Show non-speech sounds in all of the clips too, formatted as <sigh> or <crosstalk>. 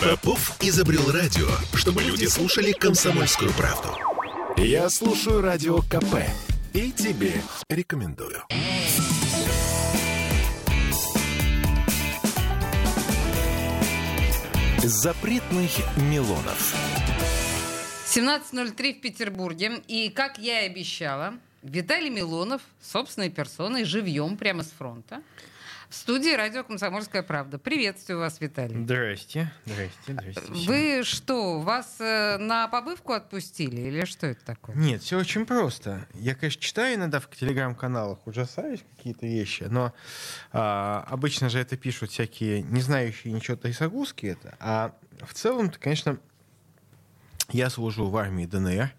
Попов изобрел радио, чтобы люди слушали комсомольскую правду. Я слушаю радио КП и тебе рекомендую. Запретных Милонов. 17.03 в Петербурге. И, как я и обещала, Виталий Милонов собственной персоной, живьем, прямо с фронта. В студии радио «Комсомольская правда». Приветствую вас, Виталий. Здрасте, здрасте, здрасте. всем. Вы что, вас э, на побывку отпустили или что это такое? Нет, все очень просто. Я, конечно, читаю иногда в телеграм-каналах, ужасаюсь какие-то вещи, но а, обычно же это пишут всякие не знающие ничего тайсагузки это. А в целом-то, конечно, я служу в армии ДНР,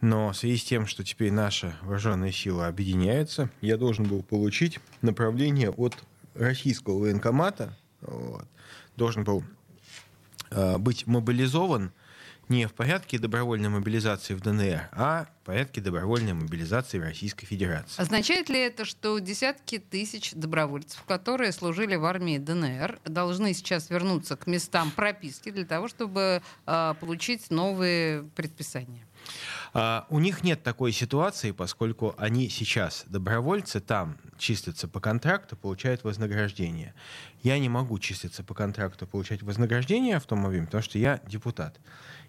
но в связи с тем, что теперь наши вооруженные силы объединяются, я должен был получить направление от российского военкомата, вот, должен был э, быть мобилизован не в порядке добровольной мобилизации в ДНР, а в порядке добровольной мобилизации в Российской Федерации. Означает ли это, что десятки тысяч добровольцев, которые служили в армии ДНР, должны сейчас вернуться к местам прописки для того, чтобы э, получить новые предписания? А, У них нет такой ситуации, поскольку они сейчас добровольцы, там числятся по контракту, получают вознаграждение. Я не могу числиться по контракту, получать вознаграждение моменте, потому что я депутат.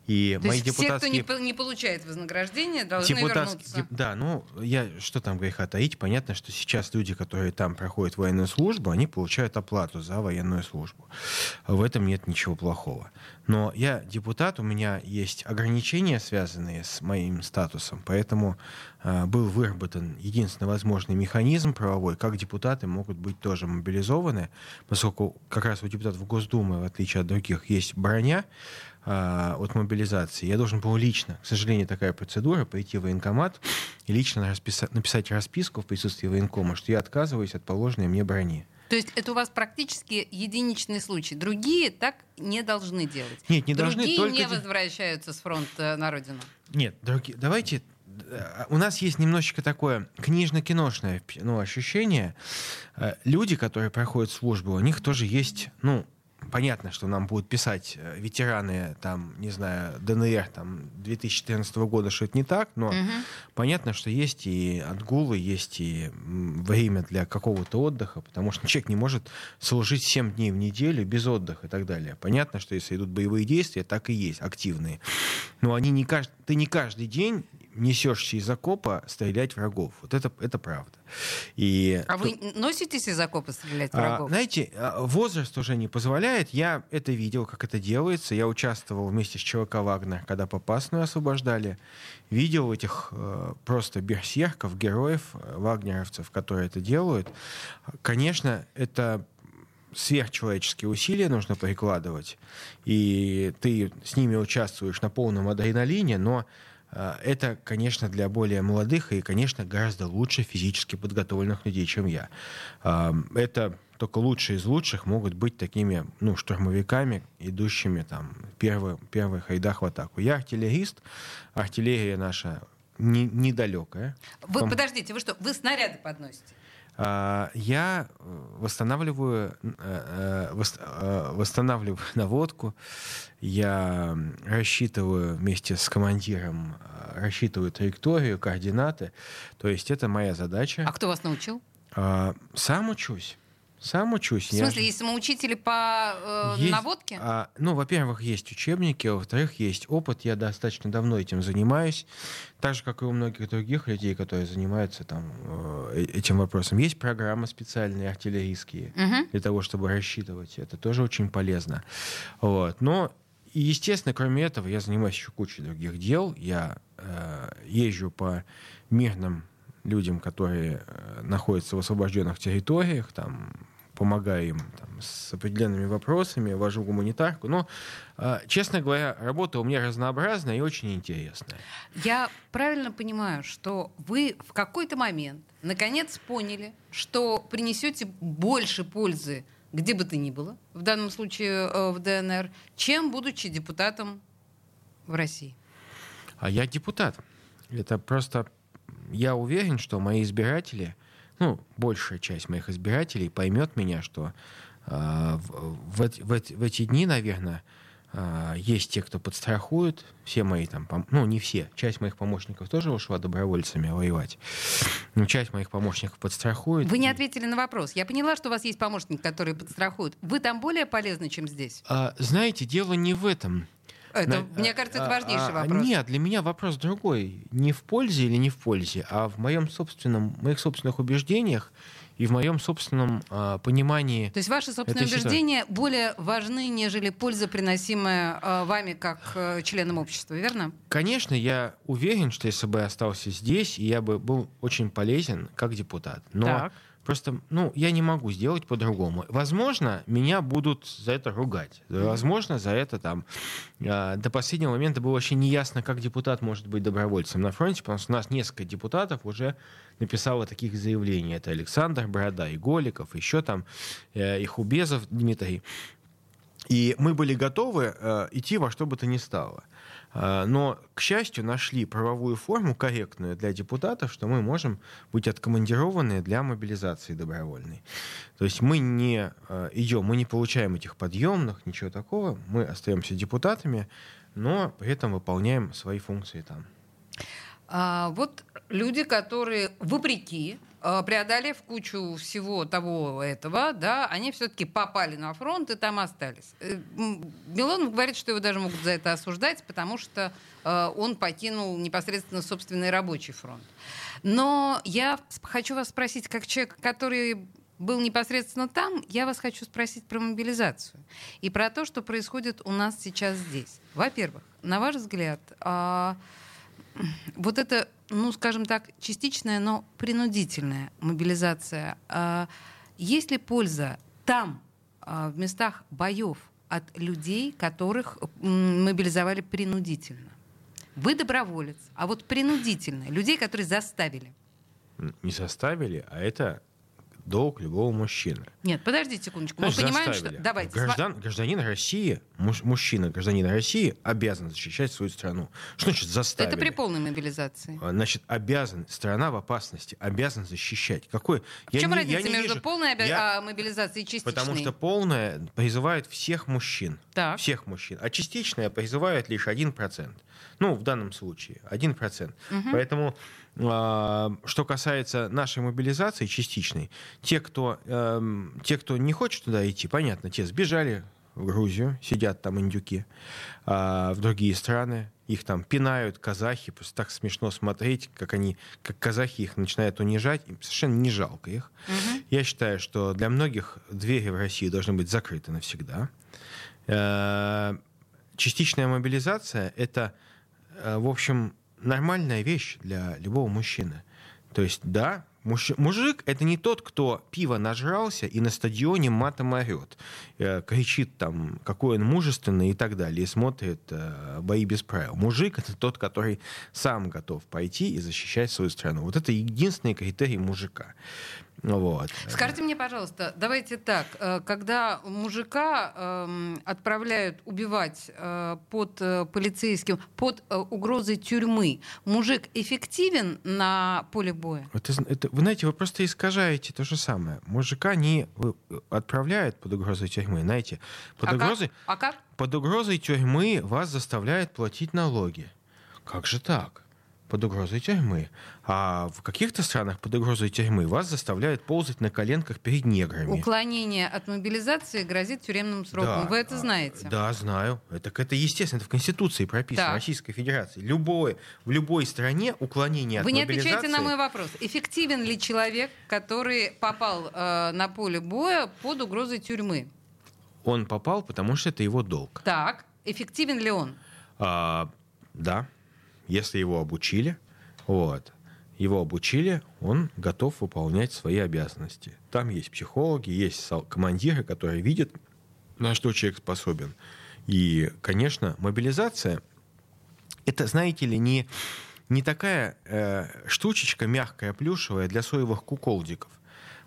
И То мои есть все, кто депутатские... не, не получает вознаграждение, должны Депутатский- вернуться. Да, ну, я, что там греха таить, понятно, что сейчас люди, которые там проходят военную службу, они получают оплату за военную службу. В этом нет ничего плохого. Но я депутат, у меня есть ограничения, связанные с моим статусом, поэтому э, был выработан единственно возможный механизм правовой, как депутаты могут быть тоже мобилизованы, поскольку как раз у депутатов Госдумы, в отличие от других, есть броня, а, от мобилизации. Я должен был лично, к сожалению, такая процедура, пойти в военкомат и лично расписа- написать расписку в присутствии военкома, что я отказываюсь от положенной мне брони. То есть это у вас практически единичный случай. Другие так не должны делать. Нет, не должны, Другие только не возвращаются с фронта на родину. Нет, дорогие, давайте... э, У нас есть немножечко такое книжно-киношное ну, ощущение. Э, Люди, которые проходят службу, у них тоже есть, ну, понятно, что нам будут писать э, ветераны, там, не знаю, ДНР, там, 2014 года, что это не так, но понятно, что есть и отгулы, есть и время для какого-то отдыха, потому что человек не может служить 7 дней в неделю без отдыха и так далее. Понятно, что если идут боевые действия, так и есть, активные. Но они не кажд... ты не каждый день несешься из окопа стрелять врагов. Вот это, это правда. И А вы носитесь из окопа стрелять а, врагов? знаете, а, возраст уже не позволяет. Я это видел, как это делается. Я участвовал вместе с ЧВК «Вагнер», когда Попасную освобождали. Видел этих э, просто берсерков, героев, э, вагнеровцев, которые это делают. Конечно, это сверхчеловеческие усилия нужно прикладывать, и ты с ними участвуешь на полном адреналине, но это, конечно, для более молодых и, конечно, гораздо лучше физически подготовленных людей, чем я. А, Это только лучшие из лучших могут быть такими, ну, штурмовиками, идущими там первый, первый хайдах в атаку. Я артиллерист, артиллерия наша не- недалекая. Вы, Пом- подождите, вы что, вы снаряды подносите? А, Я э, восстанавливаю, э, э, вос- восстанавливаю <laughs> наводку, я рассчитываю вместе с командиром, рассчитываю траекторию, координаты. То есть это моя задача. А кто вас научил? А, Сам учусь. Сам учусь. В Я смысле, же- есть самоучители по э, есть, наводке? а, ну, во-первых, есть учебники, а во-вторых, есть опыт. Я достаточно давно этим занимаюсь. Так же, как и у многих других людей, которые занимаются там, э, этим вопросом. Есть программы специальные, артиллерийские, Мгм. для того, чтобы рассчитывать. Это тоже очень полезно. Вот. Но, естественно, кроме этого, я занимаюсь еще кучей других дел. Я э, езжу по мирным людям, которые э, находятся в освобожденных территориях, там, помогаю им там, с определенными вопросами, вожу гуманитарку. Но, э, честно говоря, работа у меня разнообразная и очень интересная. Я правильно понимаю, что вы в какой-то момент наконец поняли, что принесете больше пользы где бы то ни было, в данном случае э, в ДНР, чем будучи депутатом в России. А я депутат. Это просто... Я уверен, что мои избиратели, ну, большая часть моих избирателей поймет меня, что в, в, в, в эти дни, наверное, а, есть те, кто подстрахует. Все мои там, ну не все, часть моих помощников тоже ушла добровольцами воевать. Но часть моих помощников подстрахует. Вы не ответили на вопрос. Я поняла, что у вас есть помощник, который подстрахует. Вы там более полезны, чем здесь? А, знаете, дело не в этом. Это, На, мне кажется, это а, важнейший а, вопрос. Нет, для меня вопрос другой. Не в пользе или не в пользе, а в моем собственном, моих собственных убеждениях и в моем собственном э, понимании. То есть ваши собственные убеждения ситуации. более важны, нежели польза, приносимая э, вами как э, членом общества, верно? Конечно, я уверен, что если бы я остался здесь, я бы был очень полезен как депутат. Но так. Просто, ну, я не могу сделать по-другому. Возможно, меня будут за это ругать. Возможно, за это там э, до последнего момента было вообще неясно, как депутат может быть добровольцем на фронте, потому что у нас несколько депутатов уже написало таких заявлений. Это Александр Борода, и Голиков, еще там э, и Хубезов Дмитрий. И мы были готовы э, идти во что бы то ни стало. Э, но, к счастью, нашли правовую форму корректную для депутатов, что мы можем быть откомандированы для мобилизации добровольной. То есть мы не э, идем, мы не получаем этих подъемных, ничего такого. Мы остаемся депутатами, но при этом выполняем свои функции там. А, вот люди, которые вопреки преодолев кучу всего того этого, да, они все-таки попали на фронт и там остались. Э, Милонов говорит, что его даже могут за это осуждать, потому что э, он покинул непосредственно собственный рабочий фронт. Но я хочу вас спросить, как человек, который был непосредственно там, я вас хочу спросить про мобилизацию и про то, что происходит у нас сейчас здесь. Во-первых, на ваш взгляд, а, вот это ну, скажем так, частичная, но принудительная мобилизация. А есть ли польза там, а, в местах боев, от людей, которых мобилизовали принудительно? Вы доброволец, а вот принудительно, людей, которые заставили. Не заставили, а это долг любого мужчины. Нет, подождите секундочку. Мы понимаем, что... Давайте. Граждан, гражданин России, муж, мужчина, гражданин России обязан защищать свою страну. Что значит заставили? Это при полной мобилизации. А, значит, обязан. Страна в опасности. Обязан защищать. Какой? В я чем не, разница я не между вижу... полной оби... я... А, мобилизацией и частичной? Потому что полная призывает всех мужчин. Так. Всех мужчин. А частичная призывает лишь 1%. Ну, в данном случае 1%. Угу. Поэтому что касается нашей мобилизации частичной, те кто, эм, те, кто не хочет туда идти, понятно, те сбежали в Грузию, сидят там индюки, а, в другие страны, их там пинают казахи, просто так смешно смотреть, как они, как казахи их начинают унижать, им совершенно не жалко их. Угу. Я считаю, что для многих двери в России должны быть закрыты навсегда. Э, частичная мобилизация — это, э, в общем, нормальная вещь для любого мужчины. То есть, да, муж, мужик — это не тот, кто пиво нажрался и на стадионе матом орет, э, кричит там, какой он мужественный и так далее, и смотрит э, бои без правил. Мужик — это тот, который сам готов пойти и защищать свою страну. Вот это единственный критерий мужика. Вот. Скажите мне, пожалуйста, давайте так, э, когда мужика э, отправляют убивать э, под э, полицейским, под угрозой тюрьмы, мужик эффективен на поле боя? Это, это, вы знаете, вы просто искажаете то же самое. Мужика не отправляют под угрозой тюрьмы, знаете. Под, а угрозой, как? А как? под угрозой тюрьмы вас заставляют платить налоги. Как же так? под угрозой тюрьмы. А в каких-то странах под угрозой тюрьмы вас заставляют ползать на коленках перед неграми. Уклонение от мобилизации грозит тюремным сроком. Да, Вы это знаете? Да, знаю. Это, это естественно, это в Конституции прописано, так. Российской Федерации. Любое, в любой стране уклонение Вы от мобилизации... Вы не отвечаете на мой вопрос. Эффективен ли человек, который попал э, на поле боя под угрозой тюрьмы? Он попал, потому что это его долг. Так. Эффективен ли он? А, да если его обучили, вот, его обучили, он готов выполнять свои обязанности. Там есть психологи, есть командиры, которые видят, на что человек способен. И, конечно, мобилизация это, знаете ли, не, не такая э, штучечка мягкая, плюшевая для соевых куколдиков.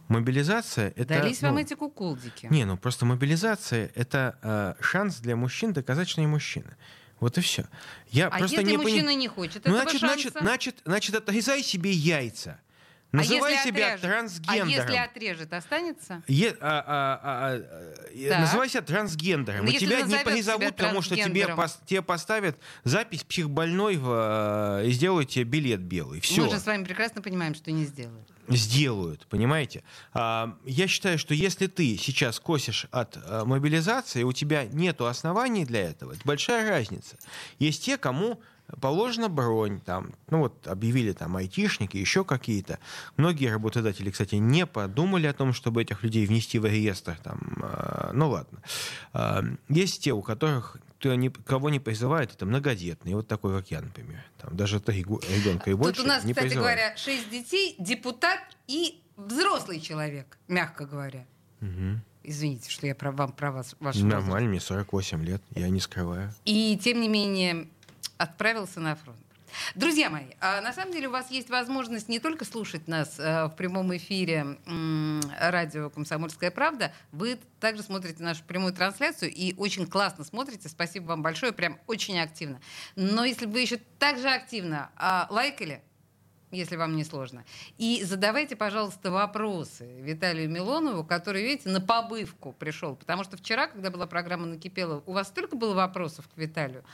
Мобилизация это... Дались ну, вам эти куколдики. Не, ну просто мобилизация это э, шанс для мужчин доказать, что они мужчины. Вот и все. Я а просто если не мужчина поним... не хочет ну, значит, значит, значит, значит, отрезай себе яйца. Называй а себя отрежет? трансгендером. А если отрежет, останется? Е- а- а- а- а- Так. Называй себя трансгендером. Ну, И тебя не призовут, потому что тебе, пос- тебе поставят запись психбольной в, э, и сделают тебе билет белый. Все. Мы же с вами прекрасно понимаем, что не сделают. Сделают, понимаете? А, Я считаю, что если ты сейчас косишь от э, мобилизации, у тебя нет оснований для этого, это большая разница. Есть те, кому положена бронь, там, ну вот объявили там айтишники, еще какие-то. Многие работодатели, кстати, не подумали о том, чтобы этих людей внести в реестр. Там, э, ну ладно. А, Есть те, у которых кто не- кого не призывают, это многодетные, вот такой, как я, например. Там даже три ребенка и больше Тут у нас, не кстати призывают. говоря, шесть детей, депутат и взрослый человек, мягко говоря. Мгм. Извините, что я про вам про вас ваш Нормально, мне 48 лет, я не скрываю. И тем не менее отправился на фронт. Друзья мои, а на самом деле у вас есть возможность не только слушать нас э, в прямом эфире радио «Комсомольская правда», вы также смотрите нашу прямую трансляцию и очень классно смотрите. Спасибо вам большое, прям очень активно. Но если бы вы еще так же активно а, лайкали, если вам не сложно. И задавайте, пожалуйста, вопросы Виталию Милонову, который, видите, на побывку пришел. Потому что вчера, когда была программа «Накипела», у вас столько было вопросов к Виталию.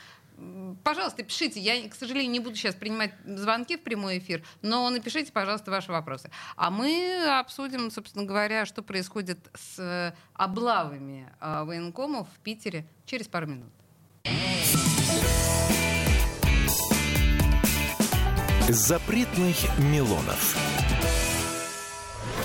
Пожалуйста, пишите. Я, к сожалению, не буду сейчас принимать звонки в прямой эфир, но напишите, пожалуйста, ваши вопросы. А мы обсудим, собственно говоря, что происходит с э, облавами э, военкомов в Питере через пару минут. Запретных Милонов.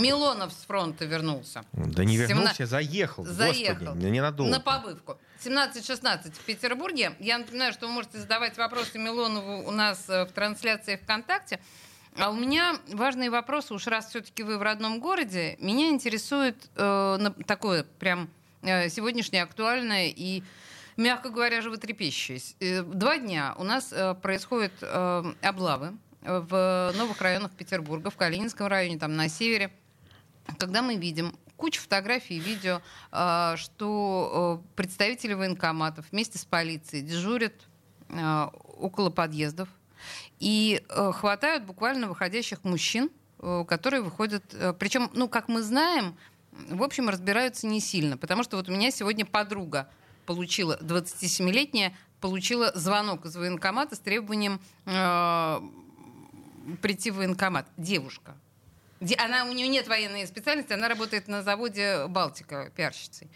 Милонов с фронта вернулся. Да не вернулся, я заехал. Заехал. Господи, ненадолго. На побывку. 17-16 в Петербурге. Я напоминаю, что вы можете задавать вопросы Милонову у нас э, в трансляции ВКонтакте. А у меня важные вопросы, уж раз все-таки вы в родном городе, меня интересует э, такое прям э, сегодняшнее актуальное и, мягко говоря, животрепещущее. С- э, Два дня у нас э, происходят облавы в новых районах Петербурга, в Калининском районе, там на севере когда мы видим кучу фотографий и видео, э, что э, представители военкоматов вместе с полицией дежурят э, около подъездов и э, хватают буквально выходящих мужчин, которые выходят. Причем, ну, как мы знаем, в общем, разбираются не сильно. Потому что вот у меня сегодня подруга получила, 27-летняя, получила звонок из военкомата с требованием э, прийти в военкомат. Девушка. Она, у нее нет военной специальности, она работает на заводе «Балтика» пиарщицей.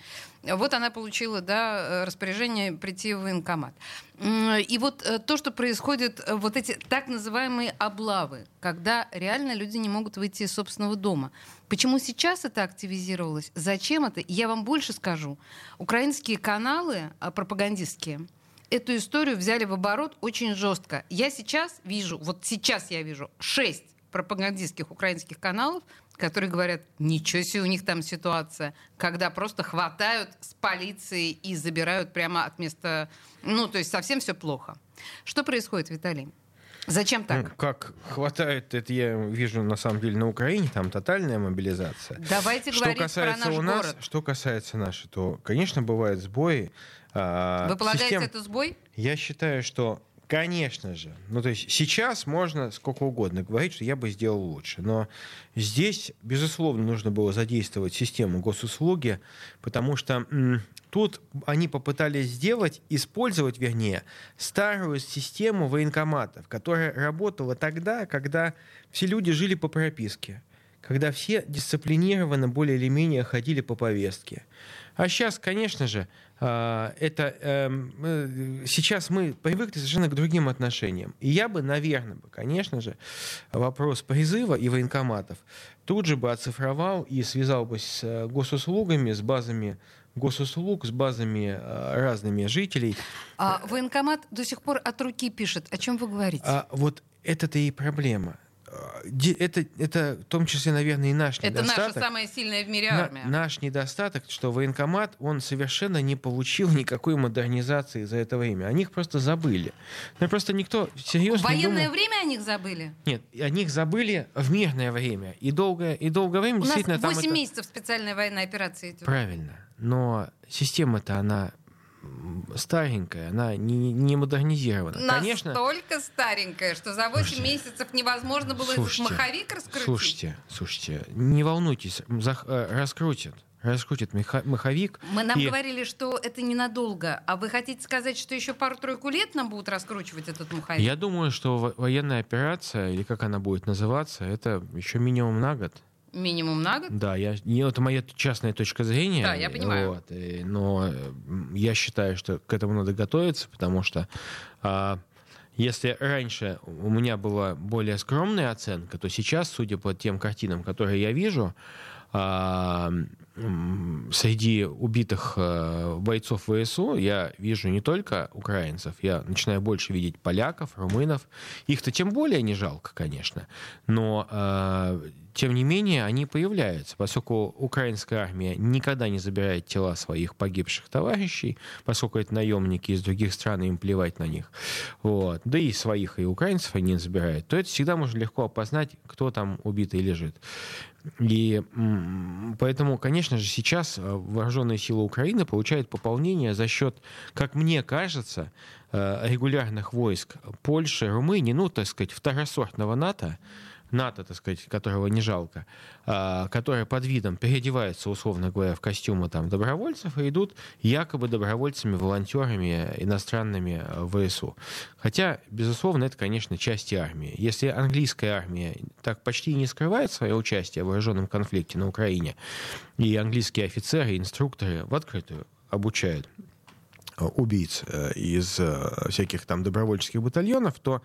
Вот она получила да, э, распоряжение прийти в военкомат. И вот э, то, что происходит, э, вот эти так называемые облавы, когда реально люди не могут выйти из собственного дома. Почему сейчас это активизировалось? Зачем это? Я вам больше скажу. Украинские каналы пропагандистские эту историю взяли в оборот очень жестко. Я сейчас вижу, вот сейчас я вижу шесть пропагандистских украинских каналов, которые говорят, ничего себе у них там ситуация, когда просто хватают с полицией и забирают прямо от места, ну, то есть совсем все плохо. Что происходит, Виталий? Зачем Ну, так? как хватает, это я вижу на самом деле на Украине, там тотальная мобилизация. Давайте Что говорить про касается наш у нас, город. что касается нашей, то, конечно, бывают сбои. а, Вы полагаете, систем- это сбой? Я считаю, что, конечно же, ну то есть сейчас можно сколько угодно говорить, что я бы сделал лучше, но здесь, безусловно, нужно было задействовать систему госуслуги, потому что м, тут они попытались сделать, использовать, вернее, старую систему военкоматов, которая работала тогда, когда все люди жили по прописке когда все дисциплинированно более или менее ходили по повестке. А сейчас, конечно же, а, это эм, э, сейчас мы привыкли совершенно к другим отношениям. И я бы, наверное, бы, конечно же, вопрос призыва и военкоматов тут же бы оцифровал и связал бы с э, госуслугами, с базами госуслуг, с базами э, разными жителей. А военкомат до сих пор от руки пишет. О чем вы говорите? А вот это-то и проблема. Де- это, это в том числе, наверное, и наш Это наша недостаток. самая сильная в мире На- армия. наш недостаток, что военкомат, он совершенно не получил никакой модернизации за это время. О них просто забыли. Ну, просто никто В серьезно не военное думал. время о них забыли. Нет, о них забыли в мирное время. И долгое, и долгое время У нас действительно там 8 это- месяцев специальная военная операция идет. Правильно. Но система-то, она старенькая, она не, не модернизирована. Конечно, Настолько старенькая, что за 8 Слушайте, месяцев невозможно было слушайте, этот маховик раскрутить. слушайте, слушайте, не волнуйтесь, зах- э, раскрутят. Раскрутит меха- маховик. Мы нам и- говорили, что это ненадолго. А вы хотите сказать, что еще пару-тройку лет нам будут раскручивать этот маховик? Я думаю, что во- военная операция, или как она будет называться, это еще минимум на год. Минимум на год? Да, я, не- это моя частная точка зрения. Да, я понимаю. Вот, и- но я считаю, что к этому надо готовиться, потому что а, если раньше у меня была более скромная оценка, то сейчас, судя по тем картинам, которые я вижу, а, среди убитых э, бойцов ВСУ я вижу не только украинцев, я начинаю больше видеть поляков, румынов. Их-то тем более не жалко, конечно, но э, тем не менее они появляются, поскольку украинская армия никогда не забирает тела своих погибших товарищей, поскольку это наемники из других стран, им плевать на них. Вот. Да и своих, и украинцев они не забирают, то это всегда можно легко опознать, кто там убитый лежит. И поэтому, конечно же, сейчас э, вооруженные силы Украины получают пополнение за счет, как мне кажется, э, регулярных войск Польши, Румынии, ну, так сказать, второсортного НАТО, НАТО, так сказать, которого не жалко, а, которые под видом переодеваются, условно говоря, в костюмы там, добровольцев и идут якобы добровольцами, волонтерами иностранными э, в ВСУ. Хотя, безусловно, это, конечно, части армии. Если английская армия так почти не скрывает свое участие в вооруженном конфликте на Украине, и английские офицеры, инструкторы в открытую обучают убийц э, из э, всяких там добровольческих батальонов, то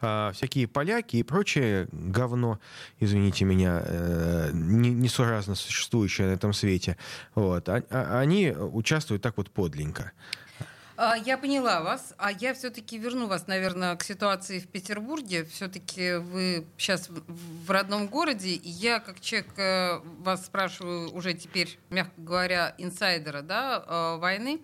э, всякие поляки и прочее говно, извините меня, не- несуразно существующее на этом свете, вот, а- а- они участвуют так вот подленько. А, Я поняла вас, а я все-таки верну вас, наверное, к ситуации в Петербурге. Все-таки вы сейчас в родном городе, и я, как человек, вас спрашиваю уже теперь, мягко говоря, инсайдера да, войны.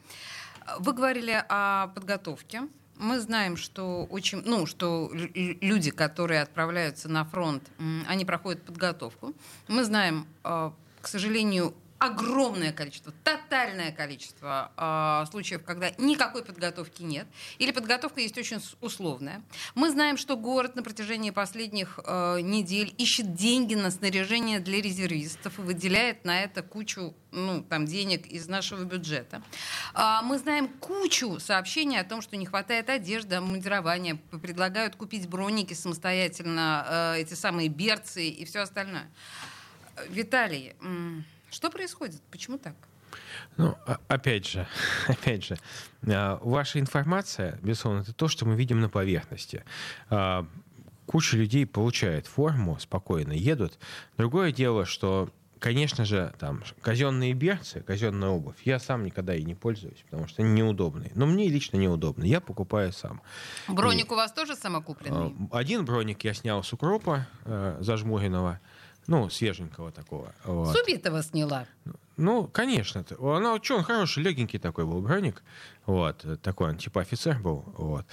Вы говорили о подготовке. Мы знаем, что очень, ну, что лю- лю- люди, которые отправляются на фронт, они проходят подготовку. Мы знаем, э, к сожалению, огромное количество, тотальное количество э, случаев, когда никакой подготовки нет, или подготовка есть очень условная. Мы знаем, что город на протяжении последних э, недель ищет деньги на снаряжение для резервистов и выделяет на это кучу ну, там, денег из нашего бюджета. А, Мы знаем кучу сообщений о том, что не хватает одежды, обмундирования, предлагают купить броники самостоятельно, э, эти самые берцы и все остальное. Э, Виталий, что происходит? Почему так? Ну, а- опять же, <laughs> опять же, а, ваша информация, безусловно, это то, что мы видим на поверхности. А, Куча людей получает форму, спокойно едут. Другое дело, что Конечно же, там казенные берцы, казенная обувь, я сам никогда и не пользуюсь, потому что они неудобные. Но мне лично неудобно, я покупаю сам. Броник у вас тоже самокупленный? Один броник я снял с укропа э, зажмуренного, ну, свеженького такого. вот. С убитого сняла. Ну, конечно. Оно, что, он хороший, легенький такой был броник. Вот, такой он, типа офицер был. Вот.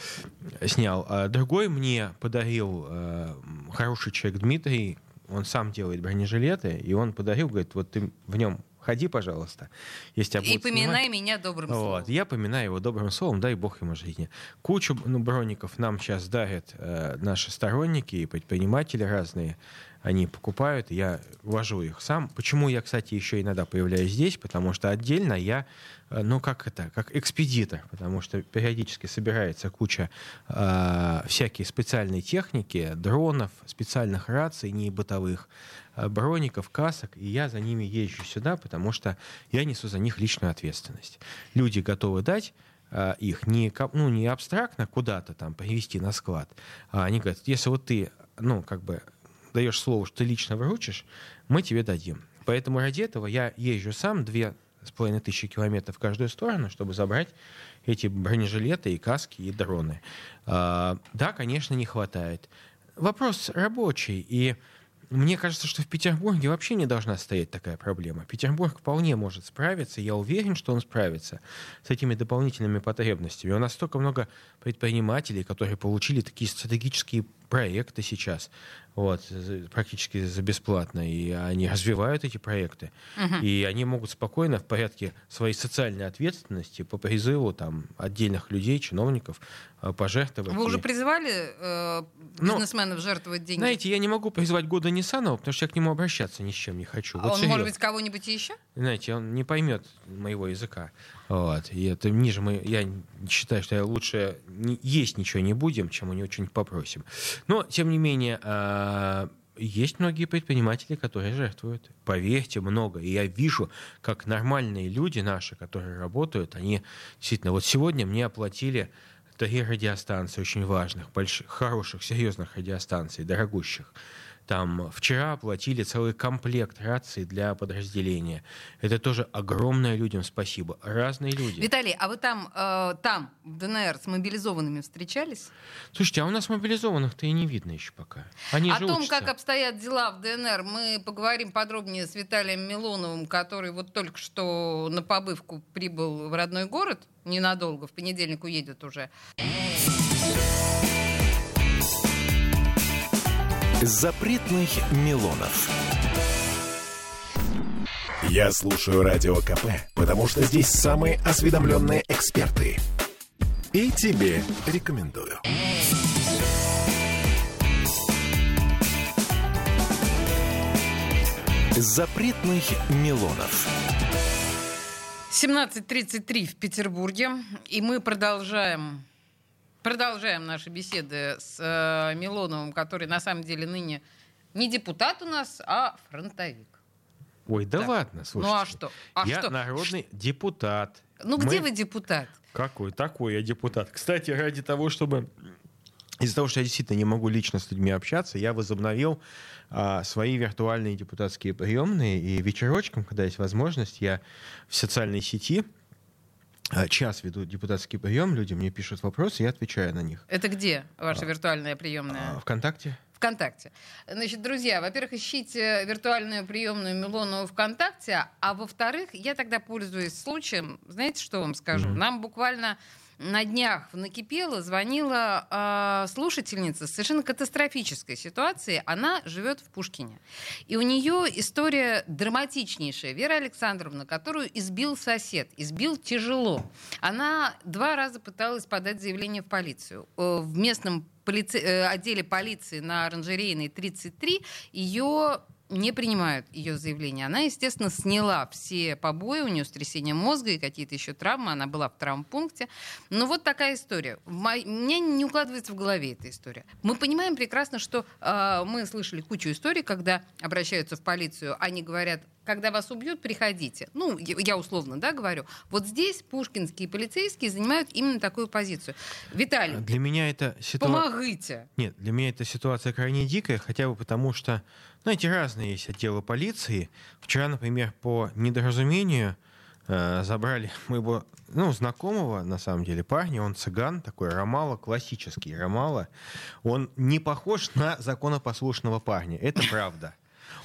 Снял. А другой мне подарил э, хороший человек Дмитрий. Он сам делает бронежилеты, и он подарил, говорит, вот ты в нем ходи, пожалуйста. Если И будут снимать». поминай меня добрым словом. Вот, я поминаю его добрым словом, дай бог ему жизни. Кучу ну, броников нам сейчас дарят э, наши сторонники и предприниматели разные. Они покупают, я вожу их сам. Почему я, кстати, еще иногда появляюсь здесь? Потому что отдельно я, э, ну как это, как экспедитор, потому что периодически собирается куча э, всякой специальной техники, дронов, специальных раций, не бытовых, э, броников, касок, и я за ними езжу сюда, потому что я несу за них личную ответственность. Люди готовы дать а, их не, ну, не абстрактно куда-то там привести на склад, а они говорят, если вот ты, ну, как бы даешь слово, что ты лично выручишь, мы тебе дадим. Поэтому ради этого я езжу сам две с половиной тысячи километров в каждую сторону, чтобы забрать эти бронежилеты и каски и дроны. А, да, конечно, не хватает. вопрос рабочий. И мне кажется, что в Петербурге вообще не должна стоять такая проблема. Петербург вполне может справиться, я уверен, что он справится с этими дополнительными потребностями. У нас столько много предпринимателей, которые получили такие стратегические проекты сейчас, вот, практически за бесплатно, и они <laughs> развивают эти проекты, угу. и они могут спокойно в порядке своей социальной ответственности по призыву там, отдельных людей, чиновников э, пожертвовать. Вы уже призывали э, ну, бизнесменов Но, жертвовать деньги? Знаете, я не могу призвать года Нисанова, потому что я к нему обращаться ни с чем не хочу. А вот он, серьезно. может быть, кого-нибудь еще? Знаете, он не поймет моего языка. Вот. И это ниже мы, я считаю, что лучше есть ничего не будем, чем у него что-нибудь попросим. Но, тем не менее, э, есть многие предприниматели, которые жертвуют. Поверьте, много. И я вижу, как нормальные люди наши, которые работают, они действительно... Вот сегодня мне оплатили три радиостанции очень важных, больших, хороших, серьезных радиостанций, дорогущих. Там вчера оплатили целый комплект раций для подразделения. Это тоже огромное людям спасибо. Разные люди. Виталий, а вы там, э, там, в ДНР, с мобилизованными встречались? Слушайте, а у нас мобилизованных-то и не видно еще пока. Они О том, учатся. как обстоят дела в ДНР, мы поговорим подробнее с Виталием Милоновым, который вот только что на побывку прибыл в родной город ненадолго, в понедельник уедет уже. Запретных Милонов. Я слушаю Радио КП, потому что здесь самые осведомленные эксперты. И тебе рекомендую. Запретных Милонов. 17.33 в Петербурге, и мы продолжаем Продолжаем наши беседы с э, Милоновым, который на самом деле ныне не депутат у нас, а фронтовик. Ой, да так. ладно, слушайте. Ну а что? А я что? народный депутат. Ну Мы... где вы депутат? Какой? Такой я депутат. Кстати, ради того, чтобы... Из-за того, что я действительно не могу лично с людьми общаться, я возобновил а, свои виртуальные депутатские приемные. И вечерочком, когда есть возможность, я в социальной сети час веду депутатский прием, люди мне пишут вопросы, я отвечаю на них. Это где ваша а, виртуальная приемная? А, ВКонтакте. ВКонтакте. Значит, друзья, во-первых, ищите виртуальную приемную Милону ВКонтакте, а во-вторых, я тогда пользуюсь случаем, знаете, что вам скажу? Mm-hmm. Нам буквально на днях накипело, звонила э, слушательница совершенно катастрофической ситуации. Она живет в Пушкине. И у нее история драматичнейшая. Вера Александровна, которую избил сосед, избил тяжело. Она два раза пыталась подать заявление в полицию. Э, в местном полице... Э, отделе полиции на оранжерейной 33 ее не принимают ее заявление. Она, естественно, сняла все побои, у нее сотрясение мозга и какие-то еще травмы, она была в травмпункте. Но вот такая история. Меня не укладывается в голове эта история. Мы понимаем прекрасно, что э, мы слышали кучу историй, когда обращаются в полицию, они говорят, когда вас убьют, приходите. Ну, я условно, да, говорю. Вот здесь пушкинские полицейские занимают именно такую позицию. Виталий, для меня это ситуация... Помогите. Нет, для меня эта ситуация крайне дикая, хотя бы потому что, знаете, разные есть отделы полиции. Вчера, например, по недоразумению э, забрали моего, ну, знакомого, на самом деле, парня, он цыган, такой Ромала, классический Ромала. Он не похож на законопослушного парня, это правда.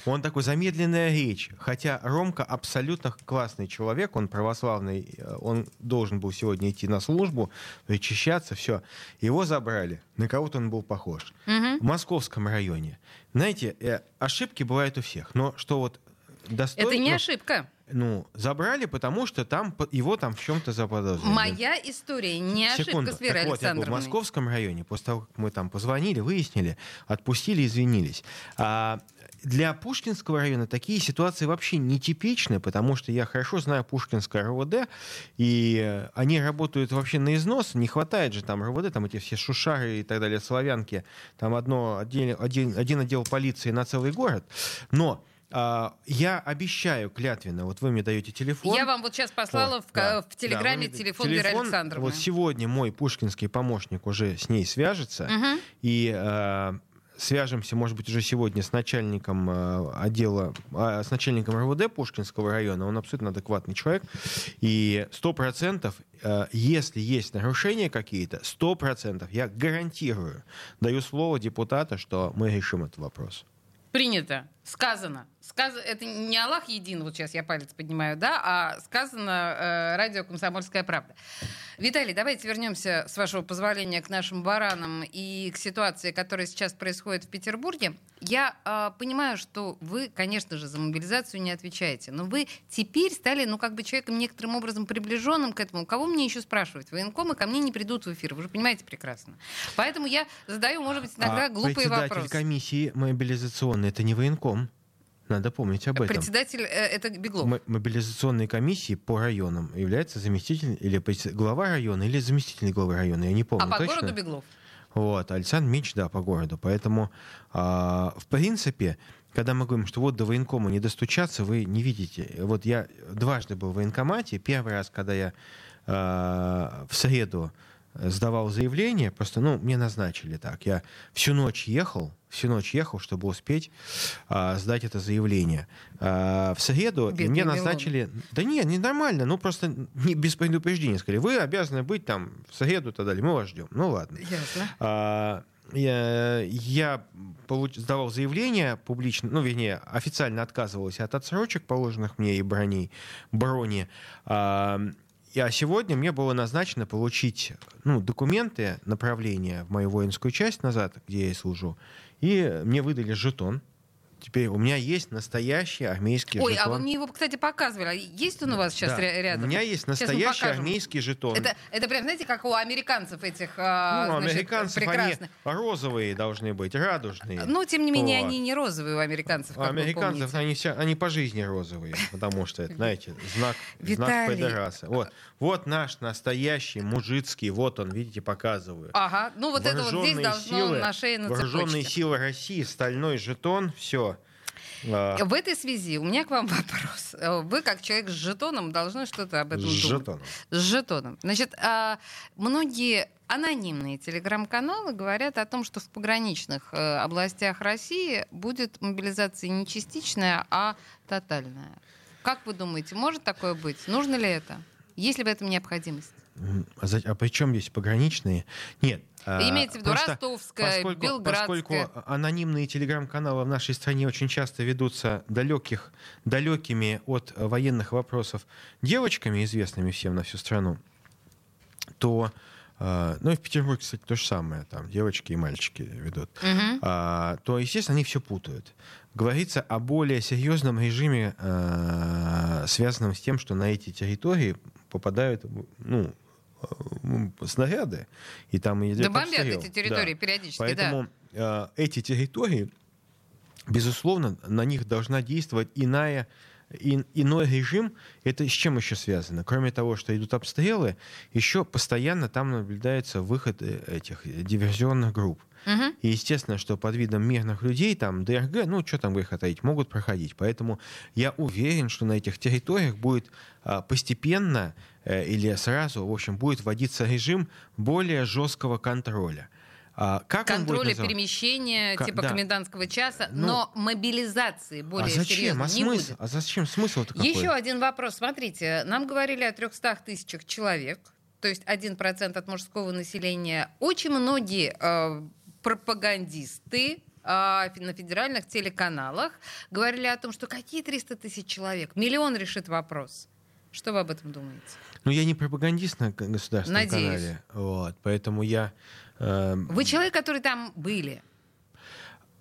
Он такой замедленная речь. Хотя Ромка абсолютно классный человек, он православный, э, он должен был сегодня идти на службу, причащаться, все. Его забрали. На кого-то он был похож. Угу. В московском районе. Знаете, э, ошибки бывают у всех. Но что вот достойно... Это не ошибка. Ну, забрали, потому что там его там в чем-то заподозрили. Моя история не Секунду. ошибка с Верой так вот, я был в московском районе, после того, как мы там позвонили, выяснили, отпустили, извинились. А для Пушкинского района такие ситуации вообще нетипичны, потому что я хорошо знаю Пушкинское РОВД, и они работают вообще на износ, не хватает же там РОВД, там эти все шушары и так далее, славянки, там одно, один, один, один отдел полиции на целый город, но а, я обещаю клятвенно, вот вы мне даете телефон. Я вам вот сейчас послала вот, в, да, в Телеграме да, телефон, телефон Веры Александровны. Вот сегодня мой пушкинский помощник уже с ней свяжется, угу. и а, свяжемся, может быть, уже сегодня с начальником э, отдела, а, с начальником РВД Пушкинского района. Он абсолютно адекватный человек. И сто процентов, э, если есть нарушения какие-то, сто процентов, я гарантирую, даю слово депутата, что мы решим этот вопрос. Принято. Сказано. Сказ... Это не Аллах един, вот сейчас я палец поднимаю, да, а сказано э, радио «Комсомольская правда». Виталий, давайте вернемся, с вашего позволения, к нашим баранам и к ситуации, которая сейчас происходит в Петербурге. Я э, понимаю, что вы, конечно же, за мобилизацию не отвечаете, но вы теперь стали, ну, как бы человеком некоторым образом приближенным к этому. Кого мне еще спрашивать? Военкомы ко мне не придут в эфир, вы же понимаете прекрасно. Поэтому я задаю, может быть, иногда а глупые вопросы. комиссии мобилизационной это не военком. Надо помнить об этом. Председатель э, это Беглов. М- мобилизационной комиссии по районам является заместитель или глава района или заместитель главы района, я не помню а по точно. городу Беглов. Вот, Александр Мич, да, по городу. Поэтому, а, в принципе, когда мы говорим, что вот до военкома не достучаться, вы не видите. Вот я дважды был в военкомате. Первый раз, когда я а, в среду сдавал заявление, просто, ну, мне назначили так. Я всю ночь ехал, всю ночь ехал, чтобы успеть а, сдать это заявление. А, в среду и Бедный мне Милон. назначили... Да нет, не нормально, ну просто не, без предупреждения. Сказали, вы обязаны быть там в среду и так далее. Мы вас ждем. Ну ладно. Ясно. А, я, я получ- сдавал заявление публично, ну, вернее, официально отказывался от отсрочек, положенных мне и броней, брони. А, а сегодня мне было назначено получить ну, документы направления в мою воинскую часть назад, где я и служу. И мне выдали жетон. Теперь у меня есть настоящий армейский Ой, жетон. а вы мне его, кстати, показывали. А Есть он у вас сейчас Да. рядом? У меня есть настоящий армейский жетон. Это, это прям, знаете, как у американцев этих а, ну, значит, американцев прекрасных. они розовые должны быть, радужные. Ну, тем не менее, Вот. они не розовые у американцев, У американцев они, все, они по жизни розовые, потому что это, знаете, знак, знак педераса. Вот, вот наш настоящий мужицкий, вот он, видите, показываю. Ага, ну вот это вот здесь должно силы, на шее на Вооруженные силы России, стальной жетон, все. В этой связи у меня к вам <laughs> вопрос. Вы, как человек с жетоном, должны что-то об этом С думать. жетоном. С жетоном. Значит, а, многие анонимные телеграм-каналы говорят о том, что в пограничных э, областях России будет мобилизация не частичная, а тотальная. Как вы думаете, может такое быть? Нужно ли это? Есть ли в этом необходимость? А, а при чем здесь пограничные? Нет. а, Имеется в виду просто ростовская, поскольку, белградская. Поскольку анонимные телеграм-каналы в нашей стране очень часто ведутся далеких, далекими от военных вопросов девочками, известными всем на всю страну, то э, ну и в Петербурге, кстати, то же самое, там девочки и мальчики ведут, Мгм. а, то, естественно, они все путают. Говорится о более серьезном режиме, э, связанном с тем, что на эти территории попадают ну, снаряды, и там идет Да бомбят обстрел. эти территории Да. периодически, да. Поэтому э, эти территории, безусловно, на них должна действовать иная и- иной режим, это с чем еще связано? Кроме того, что идут обстрелы, еще постоянно там наблюдается выход э, этих диверсионных групп. Мгм. И естественно, что под видом мирных людей там ДРГ, ну что там греха таить, могут проходить. Поэтому я уверен, что на этих территориях будет а, постепенно э, или сразу, в общем, будет вводиться режим более жесткого контроля. А как Контроля перемещения, Ка- типа да. комендантского часа, Ну, но мобилизации более а зачем? серьезной А не смысл? будет. А зачем смысл-то какой? Еще один вопрос. Смотрите, нам говорили о 300 тысячах человек, то есть 1% от мужского населения. Очень многие э, пропагандисты э, на федеральных телеканалах говорили о том, что какие 300 тысяч человек? Миллион решит вопрос. Что вы об этом думаете? Ну, я не пропагандист на государственном Надеюсь. канале. Вот, поэтому я... э, Вы человек, который там были.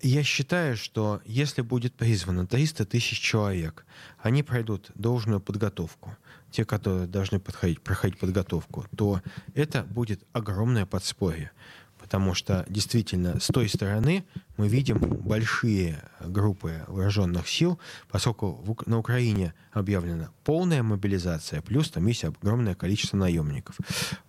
Я считаю, что если будет призвано 300 тысяч человек, они пройдут должную подготовку, те, которые должны подходить, проходить подготовку, то это будет огромное подспорье. Потому что действительно с той стороны мы видим большие группы вооруженных сил, поскольку на Украине объявлена полная мобилизация, плюс там есть огромное количество наемников.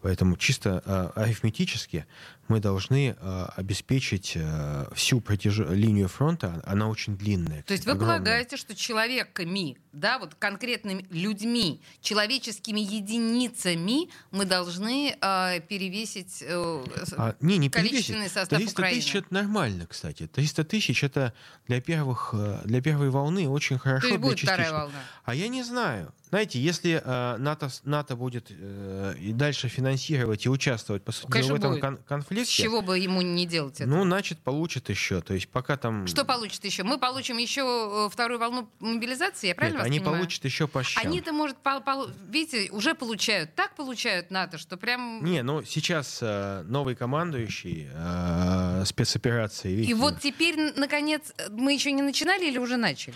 Поэтому чисто э, арифметически мы должны э, обеспечить э, всю протяж... линию фронта, она очень длинная. То есть вы огромная. полагаете, что человеками, да, вот конкретными людьми, человеческими единицами мы должны э, перевесить э, А, не, не количественный перевесить. состав 300 Украины? тысяч это нормально, кстати. Послушайте, 300 тысяч это для, первых, э, для первой волны очень хорошо. То есть для будет вторая волна. А я не знаю. Знаете, если э, НАТО, с- НАТО будет э, и дальше финансировать и участвовать, по сути Конечно, в этом будет. кон- С конфликте, чего бы ему не делать это? ну, значит, получит еще. То есть пока там... Что получит еще? Мы получим еще э, вторую волну мобилизации, я правильно Нет, вас они понимаю? получат еще по щам. Они-то, может, пол- пол- видите, уже получают, так получают НАТО, что прям... Не, ну сейчас э, новый командующий э, спецоперации. И видите, вот теперь, наконец, э, мы еще не начинали или уже начали?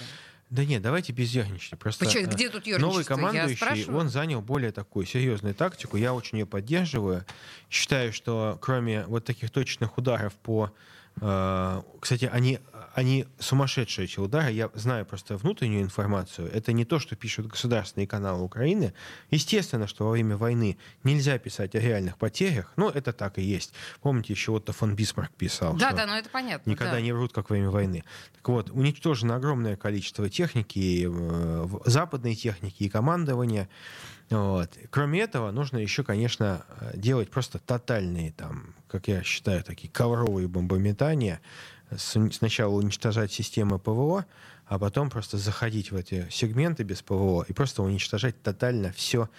Да нет, давайте без ерничать. Просто Почему? э, Где тут новый ерничество? Командующий, он занял более такую серьезную тактику. Я очень ее поддерживаю. Считаю, что кроме вот таких точных ударов по... э, кстати, они, они сумасшедшие эти удары. Я знаю просто внутреннюю информацию. Это не то, что пишут государственные каналы Украины. Естественно, что во время войны нельзя писать о реальных потерях. Ну, это так и есть. Помните, еще вот фон Бисмарк писал, Да, что да, ну это понятно. Никогда да. не врут, как во время войны. Так вот, уничтожено огромное количество техники, э, западной техники и командования. Вот. Кроме этого, нужно еще, конечно, э, делать просто тотальные, там, как я считаю, такие ковровые бомбометания. Сначала уничтожать системы ПВО, а потом просто заходить в эти сегменты без ПВО и просто уничтожать тотально все,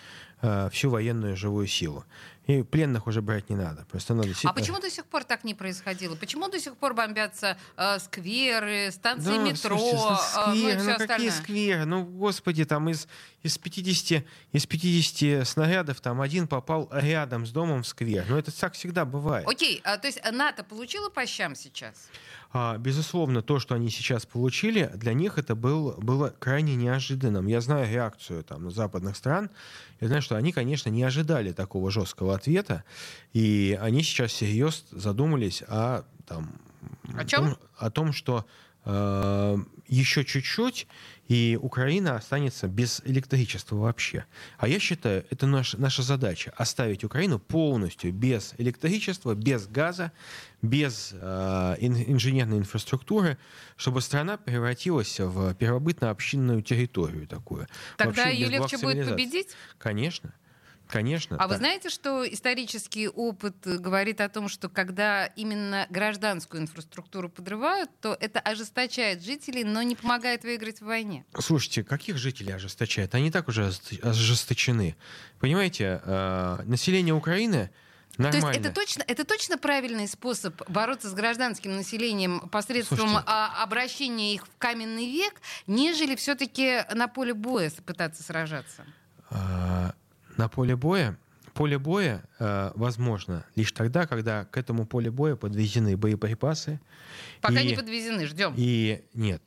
всю военную живую силу. И пленных уже брать не надо. Просто надо А действительно- почему до сих пор так не происходило? Почему до сих пор бомбятся э, скверы, станции Да, метро, слушайте, э, ну все ну какие остальное? скверы? Ну, господи, там из, из, 50, из 50 снарядов там один попал рядом с домом в сквер. Ну, это так всегда бывает. Окей, а, то есть НАТО получило по щам сейчас? А, безусловно, то, что они сейчас получили, для них это был, было крайне неожиданным. Я знаю реакцию там, западных стран. Я знаю, что они, конечно, не ожидали такого жесткого ответа. И они сейчас всерьез задумались о, там, О чем? том, о том, что еще чуть-чуть, и Украина останется без электричества вообще. А я считаю, это наш, наша задача — оставить Украину полностью без электричества, без газа, без э, ин- инженерной инфраструктуры, чтобы страна превратилась в первобытно-общинную территорию такую. Тогда Вообще ее легче будет победить? Конечно. Конечно. А вы да. знаете, что исторический опыт говорит о том, что когда именно гражданскую инфраструктуру подрывают, то это ожесточает жителей, но не помогает выиграть в войне? Слушайте, каких жителей ожесточает? Они так уже ожест- ожесточены. Понимаете, э, население Украины нормально. То есть это точно, это точно правильный способ бороться с гражданским населением посредством Слушайте. а, обращения их в каменный век, нежели все-таки на поле боя пытаться сражаться? На поле боя поле боя э, возможно лишь тогда, когда к этому полю боя подвезены боеприпасы. Пока и, не подвезены, ждем. И нет,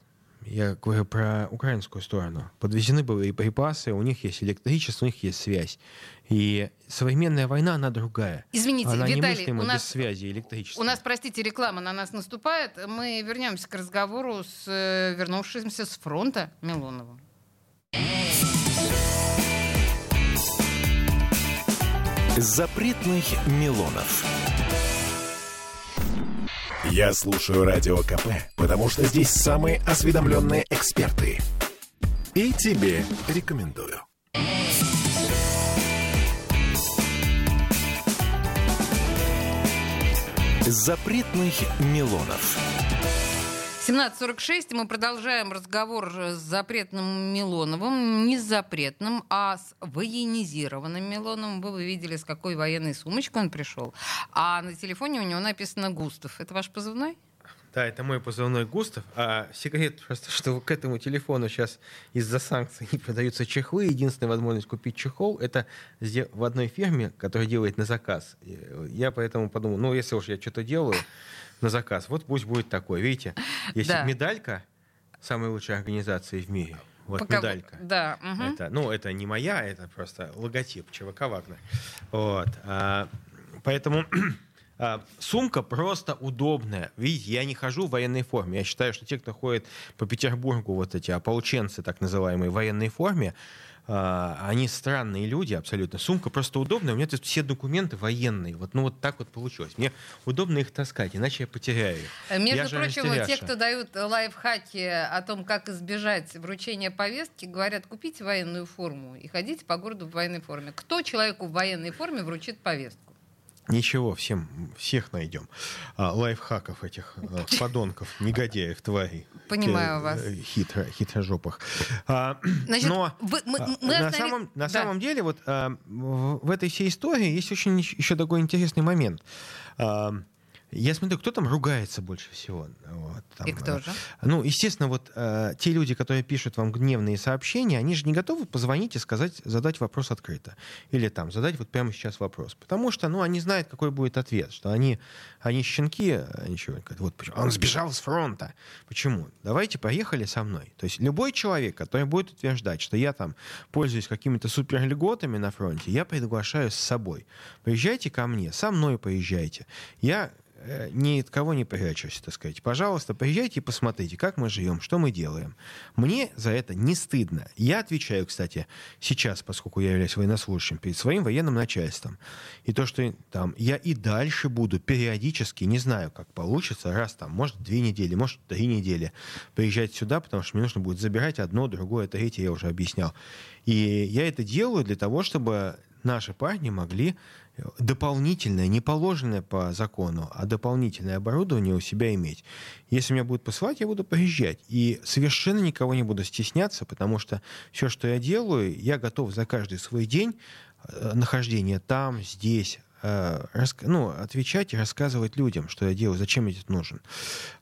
я говорю про украинскую сторону. Подвезены боеприпасы, у них есть электричество, у них есть связь. И современная война, она другая. Извините, она Виталий, у нас, без связи электричества. у нас, простите, реклама на нас наступает. Мы вернемся к разговору с э, вернувшимся с фронта Милоновым. Запретных Милонов. Я слушаю Радио КП, потому что здесь самые осведомленные эксперты. И тебе рекомендую. Запретных Милонов. 17.46. Мы продолжаем разговор с запретным Милоновым. Не с запретным, а с военизированным Милоновым. Вы, вы видели, с какой военной сумочкой он пришел. А на телефоне у него написано «Густав». Это ваш позывной? Да, это мой позывной Густав. А секрет просто, что к этому телефону сейчас из-за санкций не продаются чехлы. Единственная возможность купить чехол — это в одной фирме, которая делает на заказ. Я поэтому подумал, ну, если уж я что-то делаю на заказ, вот пусть будет такой. Видите, есть Да. медалька самой лучшей организации в мире. Вот Пока- медалька. Да. мгм. Это, ну, это не моя, это просто логотип ЧВК Вагнер. Вот. а, поэтому <clears throat> а, сумка просто удобная. Видите, я не хожу в военной форме. Я считаю, что те, кто ходит по Петербургу, вот эти ополченцы, так называемые, в военной форме, они странные люди абсолютно. Сумка просто удобная. У меня тут все документы военные. Вот, ну, вот так вот получилось. Мне удобно их таскать, иначе я потеряю их. Э, Между Я прочим, те, кто дают лайфхаки о том, как избежать вручения повестки, говорят, купите военную форму и ходите по городу в военной форме. Кто человеку в военной форме вручит повестку? Ничего, всем, всех найдем. А, лайфхаков этих а, подонков, негодяев, тварей. Понимаю Те, вас. э, Хитро, хитрожопых. А, Значит, но вы- мы- а, мы на, останови- самом, на Да. самом деле вот а, в, в этой всей истории есть очень еще такой интересный момент. А, я смотрю, кто там ругается больше всего. Вот, там, И кто а, же? ну, естественно, вот э, те люди, которые пишут вам гневные сообщения, они же не готовы позвонить и сказать, задать вопрос открыто. Или там задать вот прямо сейчас вопрос. Потому что, ну, они знают, какой будет ответ. Что они, они щенки, они что, говорят, вот почему? Он сбежал с фронта. Почему? Давайте поехали со мной. То есть любой человек, который будет утверждать, что я там пользуюсь какими-то суперльготами на фронте, я приглашаю с собой. Приезжайте ко мне, со мной поезжайте. Я э, ни от кого не прячусь, так сказать. Пожалуйста, приезжайте и посмотрите, как мы живем, что мы делаем. Мне за это не стыдно. Я отвечаю, кстати, сейчас, поскольку я являюсь военнослужащим, перед своим военным начальством. И то, что там я и дальше буду периодически, не знаю, как получится, раз там, может, две недели, может, три недели, приезжать сюда, потому что мне нужно будет забирать одно, другое, третье, я уже объяснял. И я это делаю для того, чтобы наши парни могли дополнительное, не положенное по закону, а дополнительное оборудование у себя иметь. Если меня будут посылать, я буду приезжать. И совершенно никого не буду стесняться, потому что все, что я делаю, я готов за каждый свой день э, нахождения там, здесь, э, раска- ну, отвечать и рассказывать людям, что я делаю, зачем я тут нужен.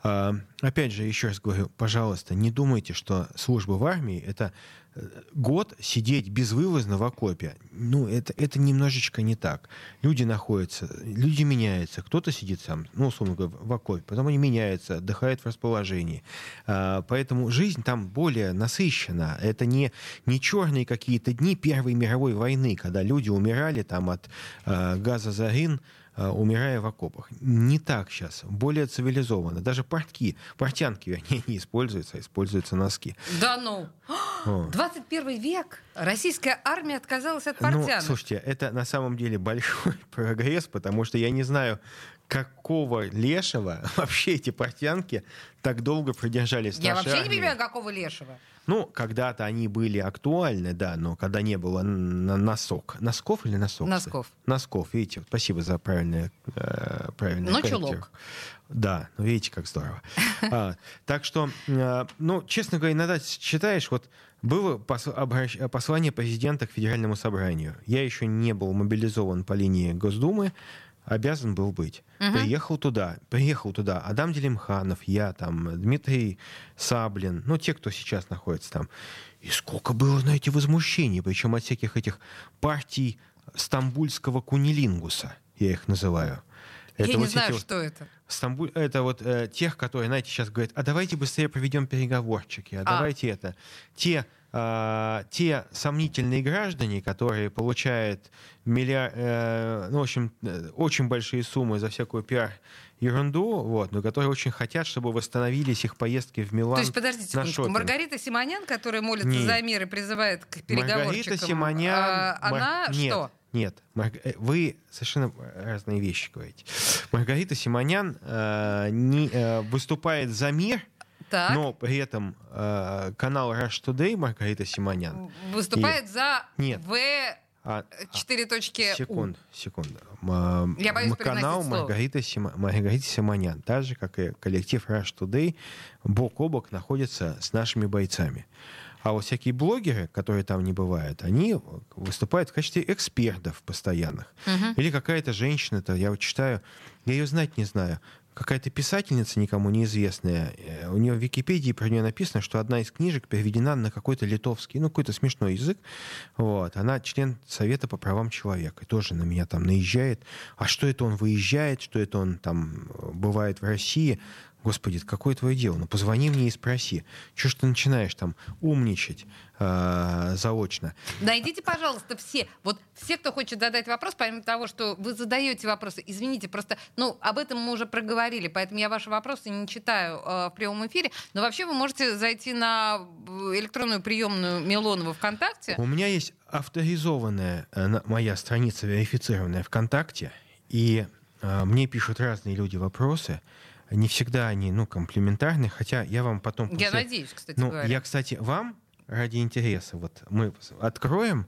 А, Опять же, еще раз говорю, пожалуйста, не думайте, что служба в армии — это э, год сидеть безвылазно в окопе. Ну, это, это немножечко не так. Люди находятся, люди меняются. Кто-то сидит сам, ну, условно говоря, в окопе, потом они меняются, отдыхают в расположении. А, Поэтому жизнь там более насыщена. Это не, не черные какие-то дни Первой мировой войны, когда люди умирали там от э, газа зарин, умирая в окопах. Не так сейчас, более цивилизованно. Даже портки, портянки они <laughs> не используются, а используются носки. Да ну. О. <gasps> 21 век. Российская армия отказалась от Ну, портянок. слушайте, это на самом деле большой <laughs> прогресс, потому что я не знаю, какого лешего <laughs> вообще эти портянки так долго продержались Я вообще не армии. понимаю, какого лешего. Ну, когда-то они были актуальны, да, но когда не было носок. Носков или носок? Носков. Носков, видите, спасибо за правильное, э, правильное Ну, корректировку. чулок. Да, ну видите, как здорово. <laughs> А, так что, э, ну, честно говоря, иногда читаешь, вот было пос- обращ- послание президента к Федеральному собранию. Я еще не был мобилизован по линии Госдумы, обязан был быть. Приехал туда, приехал туда Адам Делимханов, я там, Дмитрий Саблин, ну, те, кто сейчас находится там. И сколько было, знаете, возмущений, причем от всяких этих партий стамбульского кунилингуса, я их называю. Я не вот эти знаю, вот- что это. Стамбуль, это вот э, тех, которые, знаете, сейчас говорят, а давайте быстрее проведем переговорчики, а, А. давайте это. Те, а, те сомнительные граждане, которые получают миллиар, э, ну, в общем, э, очень большие суммы за всякую пиар ерунду, вот, но которые очень хотят, чтобы восстановились их поездки в Милан То есть, подождите секундочку. шопинг. Маргарита Симонян, которая молится Нет. за мир и призывает к переговорщикам, Маргарита Симонян... а, Мар- она Нет, что? Нет, э, вы совершенно разные вещи говорите. Маргарита Симонян э, не, э, выступает за мир, Так. но при этом э, канал Rush Today Маргарита Симонян. Выступает за Нет. В А, 4 точки У. секунду, секунду. М, Я боюсь канал. Маргарита, Сима- Маргарита Симонян, так же, как и коллектив Rush Today, бок о бок находится с нашими бойцами. А вот всякие блогеры, которые там не бывают, они выступают в качестве экспертов постоянных. Или какая-то женщина, то я вот читаю, я ее знать не знаю, какая-то писательница никому неизвестная. э, У нее в Википедии про нее написано, что одна из книжек переведена на какой-то литовский, ну, какой-то смешной язык. Вот. Она член Совета по правам человека. Тоже на меня там наезжает. А что это он выезжает, что это он там э, бывает в России? Господи, какое твое дело? Ну, позвони мне и спроси. Чего ж ты начинаешь там умничать э, заочно? Найдите, пожалуйста, все, вот все, кто хочет задать вопрос, помимо того, что вы задаете вопросы, извините, просто, ну, об этом мы уже проговорили, поэтому я ваши вопросы не читаю э, в прямом эфире, но вообще вы можете зайти на э, электронную приемную Милонова ВКонтакте. У меня есть авторизованная э, моя страница, верифицированная ВКонтакте, и э, мне пишут разные люди вопросы. Не всегда они, ну, комплиментарны, хотя я вам потом... Я после- надеюсь, кстати Ну, говоря. я, кстати, вам ради интереса, вот мы откроем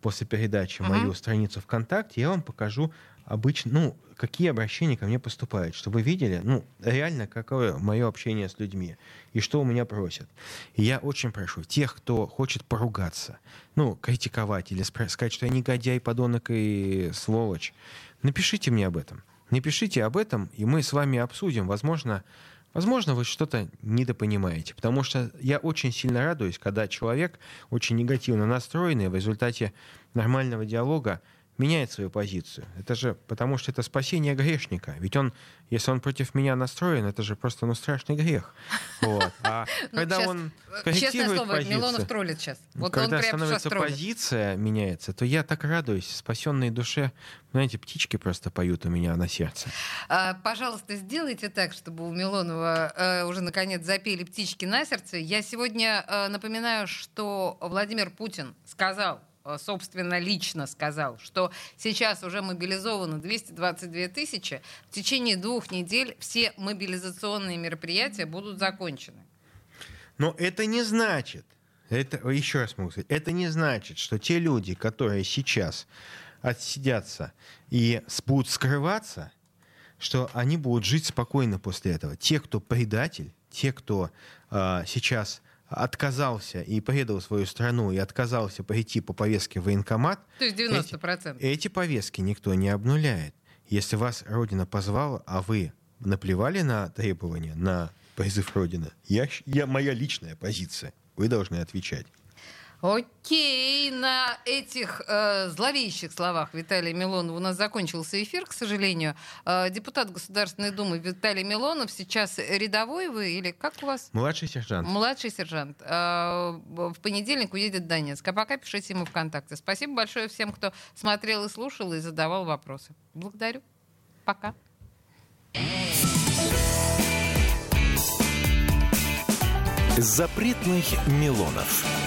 после передачи Мгм. мою страницу ВКонтакте, я вам покажу обычно, ну, какие обращения ко мне поступают, чтобы вы видели, ну, реально, какое мое общение с людьми и что у меня просят. И я очень прошу тех, кто хочет поругаться, ну, критиковать или сказать, что я негодяй, подонок и сволочь, напишите мне об этом. Напишите об этом, и мы с вами обсудим. Возможно, возможно, вы что-то недопонимаете. Потому что я очень сильно радуюсь, когда человек очень негативно настроенный в результате нормального диалога меняет свою позицию. Это же потому, что это спасение грешника. Ведь он, если он против меня настроен, это же просто ну, страшный грех. <laughs> Вот. А Ну, когда он Честное слово, позицию, Милонов троллит сейчас. Вот когда становится позиция меняется, то я так радуюсь. Спасенной душе, знаете, птички просто поют у меня на сердце. А, Пожалуйста, сделайте так, чтобы у Милонова э, уже наконец запели птички на сердце. Я сегодня э, напоминаю, что Владимир Путин сказал, собственно, лично сказал, что сейчас уже мобилизовано 222 тысячи. В течение двух недель все мобилизационные мероприятия будут закончены. Но это не значит, это, еще раз могу сказать, это не значит, что те люди, которые сейчас отсидятся и будут скрываться, что они будут жить спокойно после этого. Те, кто предатель, те, кто а, сейчас отказался и предал свою страну и отказался пойти по повестке в военкомат, То есть 90%. эти повестки никто не обнуляет. Если вас Родина позвала, а вы наплевали на требования, на призыв Родины, я, я, моя личная позиция. Вы должны отвечать. Окей, на этих э, зловещих словах Виталия Милонова у нас закончился эфир, к сожалению. Э, депутат Государственной Думы Виталий Милонов сейчас рядовой вы или как у вас? Младший сержант. Младший сержант. Э, В понедельник уедет в Донецк. А пока пишите ему ВКонтакте. Спасибо большое всем, кто смотрел и слушал и задавал вопросы. Благодарю. Пока. Запретных Милонов.